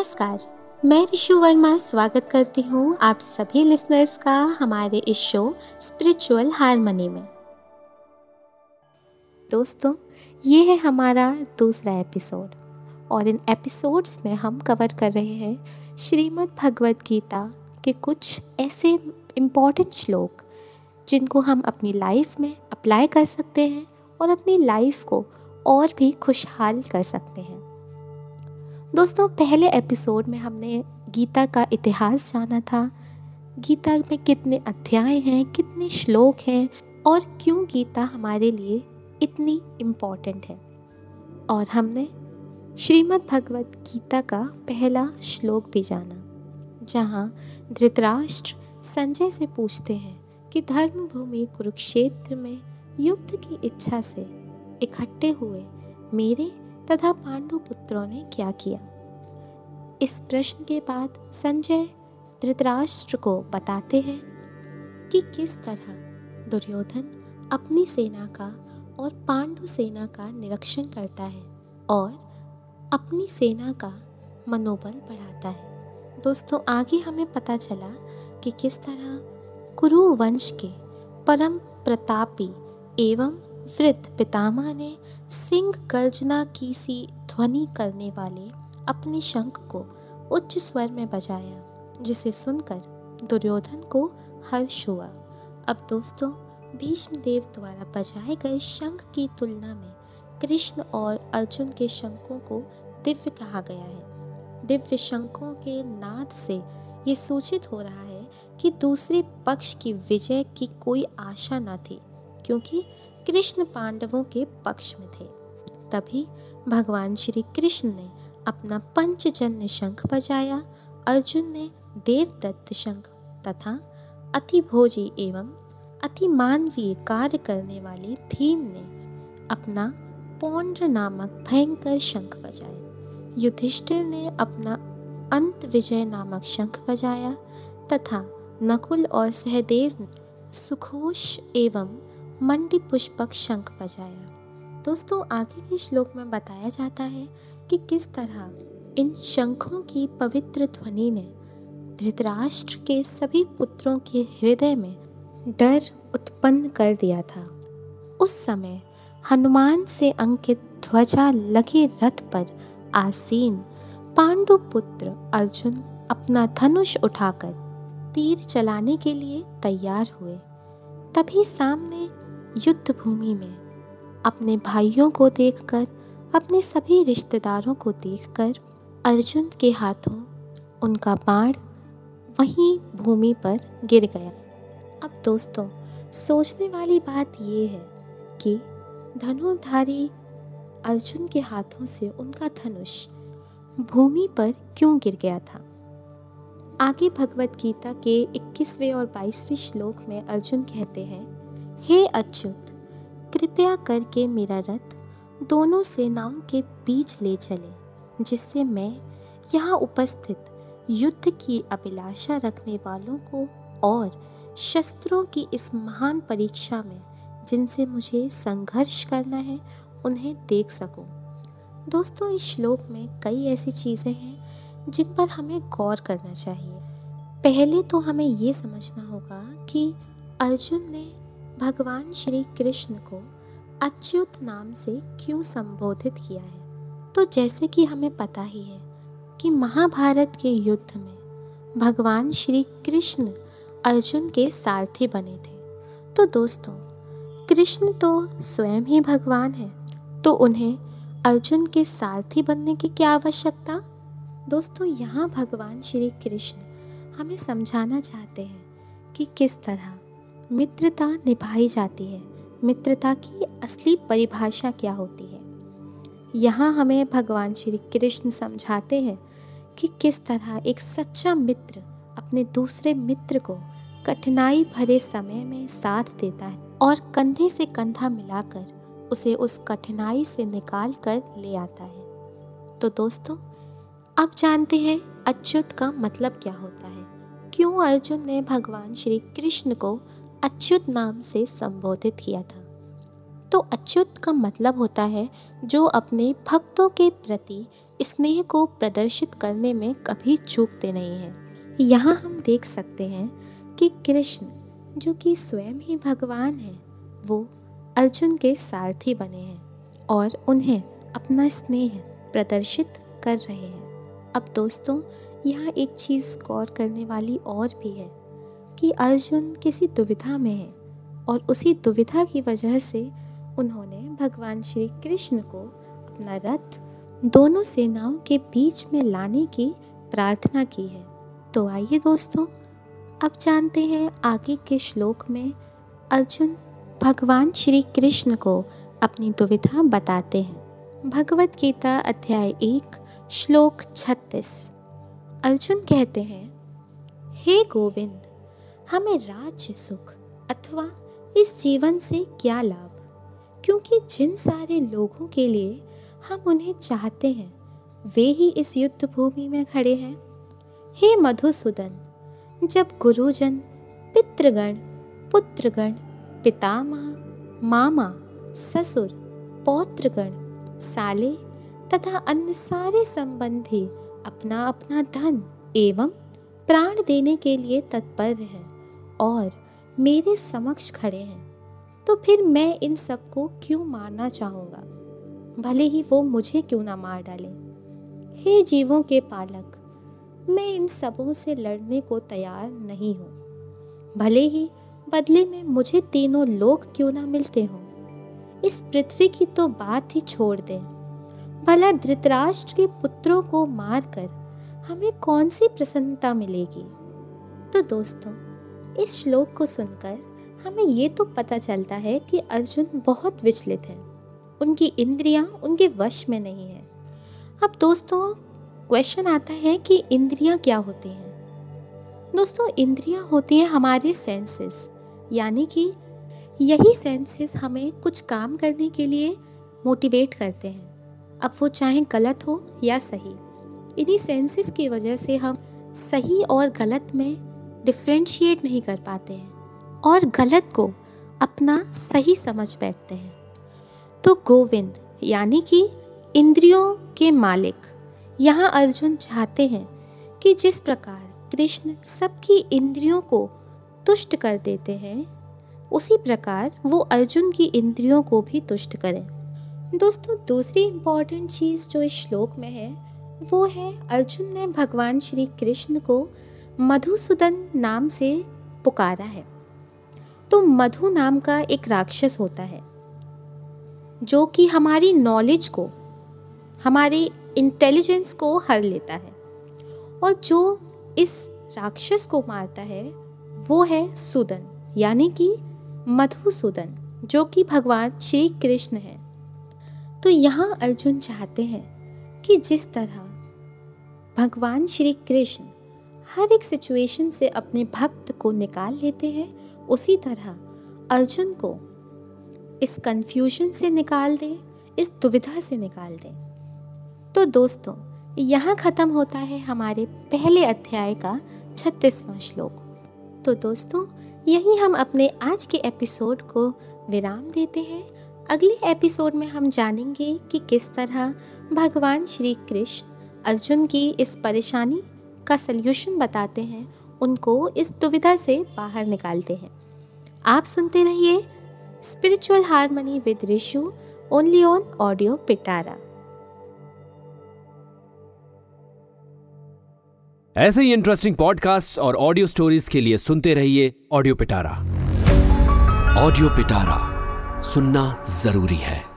नमस्कार, मैं ऋषु वर्मा स्वागत करती हूँ आप सभी लिसनर्स का हमारे इस शो स्पिरिचुअल हारमनी में। दोस्तों, ये है हमारा दूसरा एपिसोड और इन एपिसोड्स में हम कवर कर रहे हैं श्रीमद् भगवद गीता के कुछ ऐसे इंपॉर्टेंट श्लोक जिनको हम अपनी लाइफ में अप्लाई कर सकते हैं और अपनी लाइफ को और भी खुशहाल कर सकते हैं। दोस्तों, पहले एपिसोड में हमने गीता का इतिहास जाना था। गीता में कितने अध्याय हैं, कितने श्लोक हैं और क्यों गीता हमारे लिए इतनी इंपॉर्टेंट है। और हमने श्रीमद् भगवत गीता का पहला श्लोक भी जाना, जहाँ धृतराष्ट्र संजय से पूछते हैं कि धर्मभूमि कुरुक्षेत्र में युद्ध की इच्छा से इकट्ठे हुए मेरे तथा पांडु पुत्रों ने क्या किया? इस प्रश्न के बाद संजय धृतराष्ट्र को बताते हैं कि किस तरह दुर्योधन अपनी सेना का और पांडु सेना का निरीक्षण करता है और अपनी सेना का मनोबल बढ़ाता है। दोस्तों, आगे हमें पता चला कि किस तरह कुरु वंश के परम प्रतापी एवं वृद्ध पितामह ने सिंह गर्जना की सी ध्वनि करने वाले अपने शंख को उच्च स्वर में बजाया, जिसे सुनकर दुर्योधन को हर्ष हुआ। अब दोस्तों भीष्म देव द्वारा बजाए गए शंख की तुलना में कृष्ण और अर्जुन के शंखों को दिव्य कहा गया है। दिव्य शंखों के नाद से ये सूचित हो रहा है कि दूसरे पक्ष की विजय की कोई आशा न थी, क्योंकि कृष्ण पांडवों के पक्ष में थे। तभी भगवान श्री कृष्ण ने अपना पंचजन्य शंख बजाया, अर्जुन ने देवदत्त शंख तथा अति भोजी एवं अति मानवीय कार्य करने वाले भीम ने अपना पौंड्र नामक भयंकर शंख बजाया। युधिष्ठिर ने अपना अंत विजय नामक शंख बजाया तथा नकुल और सहदेव ने सुखोश एवं मंडी पुष्पक शंख बजाया। दोस्तों, आगे के श्लोक में बताया जाता है कि किस तरह इन शंखों की पवित्र ध्वनि ने धृतराष्ट्र के सभी पुत्रों के हृदय में डर उत्पन्न कर दिया था। उस समय हनुमान से अंकित ध्वजा लगे रथ पर आसीन पांडु पुत्र अर्जुन अपना धनुष उठाकर तीर चलाने के लिए तैयार हुए। तभी सामने युद्ध भूमि में, अपने भाइयों को देखकर, अपने सभी रिश्तेदारों को देखकर, अर्जुन के हाथों उनका बाण वहीं भूमि पर गिर गया। अब दोस्तों, सोचने वाली बात यह है कि धनुधारी अर्जुन के हाथों से उनका धनुष भूमि पर क्यों गिर गया था? आगे भगवत गीता के 21वें और 22वें श्लोक में अर्जुन कहते हैं हे अच्युत, कृपया करके मेरा रथ दोनों सेनाओं के बीच ले चले, जिससे मैं यहाँ उपस्थित युद्ध की अभिलाषा रखने वालों को और शस्त्रों की इस महान परीक्षा में जिनसे मुझे संघर्ष करना है, उन्हें देख सकूँ। दोस्तों, इस श्लोक में कई ऐसी चीज़ें हैं, जिन पर हमें गौर करना चाहिए पहले तो हमें ये समझना होगा कि अर्जुन ने भगवान श्री कृष्ण को अच्युत नाम से क्यों संबोधित किया है? तो जैसे कि हमें पता ही है कि महाभारत के युद्ध में भगवान श्री कृष्ण अर्जुन के सारथी बने थे। तो दोस्तों, कृष्ण तो स्वयं ही भगवान है तो उन्हें अर्जुन के सारथी बनने की क्या आवश्यकता? दोस्तों, यहाँ भगवान श्री कृष्ण हमें समझाना चाहते हैं कि किस तरह मित्रता निभाई जाती है। मित्रता की असली परिभाषा क्या होती है? यहाँ हमें भगवान श्री कृष्ण समझाते हैं कि किस तरह एक सच्चा मित्र अपने दूसरे मित्र को कठिनाई भरे समय में साथ देता है और कंधे से कंधा मिलाकर उसे उस कठिनाई से निकाल कर ले आता है। तो दोस्तों अब जानते हैं अच्युत का मतलब क्या होता है? क्यों अर्जुन ने भगवान श्री कृष्ण को अच्युत नाम से संबोधित किया था। तो अच्युत का मतलब होता है, जो अपने भक्तों के प्रति स्नेह को प्रदर्शित करने में कभी चूकते नहीं हैं। यहाँ हम देख सकते हैं कि कृष्ण, जो कि स्वयं ही भगवान है, वो अर्जुन के सारथी बने हैं और उन्हें अपना स्नेह प्रदर्शित कर रहे हैं। अब दोस्तों, यहाँ एक चीज़ गौर करने वाली और भी है। कि अर्जुन किसी दुविधा में है और उसी दुविधा की वजह से उन्होंने भगवान श्री कृष्ण को अपना रथ दोनों सेनाओं के बीच में लाने की प्रार्थना की है। तो आइए दोस्तों, अब जानते हैं आगे के श्लोक में अर्जुन भगवान श्री कृष्ण को अपनी दुविधा बताते हैं। भगवत गीता अध्याय एक, श्लोक छत्तीस। अर्जुन कहते हैं, हे गोविंद हमें राज्य सुख अथवा इस जीवन से क्या लाभ? क्योंकि जिन सारे लोगों के लिए हम उन्हें चाहते हैं, वे ही इस युद्ध भूमि में खड़े हैं। हे मधुसूदन, जब गुरुजन, पितृगण, पुत्रगण, पितामह, मामा, ससुर, पौत्रगण, साले तथा अन्य सारे संबंधी अपना अपना धन एवं प्राण देने के लिए तत्पर हैं। और मेरे समक्ष खड़े हैं तो फिर मैं इन सबको क्यों मानना चाहूँगा? भले ही वो मुझे क्यों ना मार डाले। हे जीवों के पालक, मैं इन सबों से लड़ने को तैयार नहीं हूँ। भले ही बदले में मुझे तीनों लोग क्यों ना मिलते हों। इस पृथ्वी की तो बात ही छोड़ दें। भला धृतराष्ट्र के पुत्रों को मारकर हमें कौन सी प्रसन्नता मिलेगी? तो दोस्तों इस श्लोक को सुनकर हमें ये तो पता चलता है कि अर्जुन बहुत विचलित हैं। उनकी इंद्रियाँ उनके वश में नहीं है। अब दोस्तों क्वेश्चन आता है कि इंद्रियाँ क्या होती हैं? दोस्तों, इंद्रियाँ होती हैं हमारे सेंसेस यानी कि यही सेंसेस हमें कुछ काम करने के लिए मोटिवेट करते हैं। अब वो चाहे गलत हो या सही, इन्हीं सेंसेस की वजह से हम सही और गलत में डिफ्रेंशिएट नहीं कर पाते हैं और गलत को अपना सही समझ बैठते हैं। तो गोविंद, यानी कि इंद्रियों के मालिक, यहाँ अर्जुन चाहते हैं कि जिस प्रकार कृष्ण सबकी इंद्रियों को तुष्ट कर देते हैं, उसी प्रकार वो अर्जुन की इंद्रियों को भी तुष्ट करें। दोस्तों, दूसरी इंपॉर्टेंट चीज़ जो इस श्लोक में है, वो है अर्जुन ने भगवान श्री कृष्ण को मधुसूदन नाम से पुकारा है। तो मधु नाम का एक राक्षस होता है, जो कि हमारी नॉलेज को, हमारी इंटेलिजेंस को हर लेता है। और जो इस राक्षस को मारता है, वो है सुदन, यानी कि मधुसूदन, जो कि भगवान श्री कृष्ण है। तो यहाँ अर्जुन चाहते हैं कि जिस तरह भगवान श्री कृष्ण हर एक सिचुएशन से अपने भक्त को निकाल लेते हैं। उसी तरह अर्जुन को इस कंफ्यूजन से निकाल दें, इस दुविधा से निकाल दें। तो दोस्तों, यहाँ ख़त्म होता है हमारे पहले अध्याय का छत्तीसवां श्लोक। तो दोस्तों, यही हम अपने आज के एपिसोड को विराम देते हैं। अगले एपिसोड में हम जानेंगे कि किस तरह भगवान श्री कृष्ण अर्जुन की इस परेशानी का सल्यूशन बताते हैं, उनको इस दुविधा से बाहर निकालते हैं। आप सुनते रहिए spiritual harmony with Rishu only on audio Pitara ऐसे ही इंटरेस्टिंग पॉडकास्ट और ऑडियो स्टोरीज के लिए सुनते रहिए ऑडियो पिटारा ऑडियो पिटारा सुनना ज़रूरी है।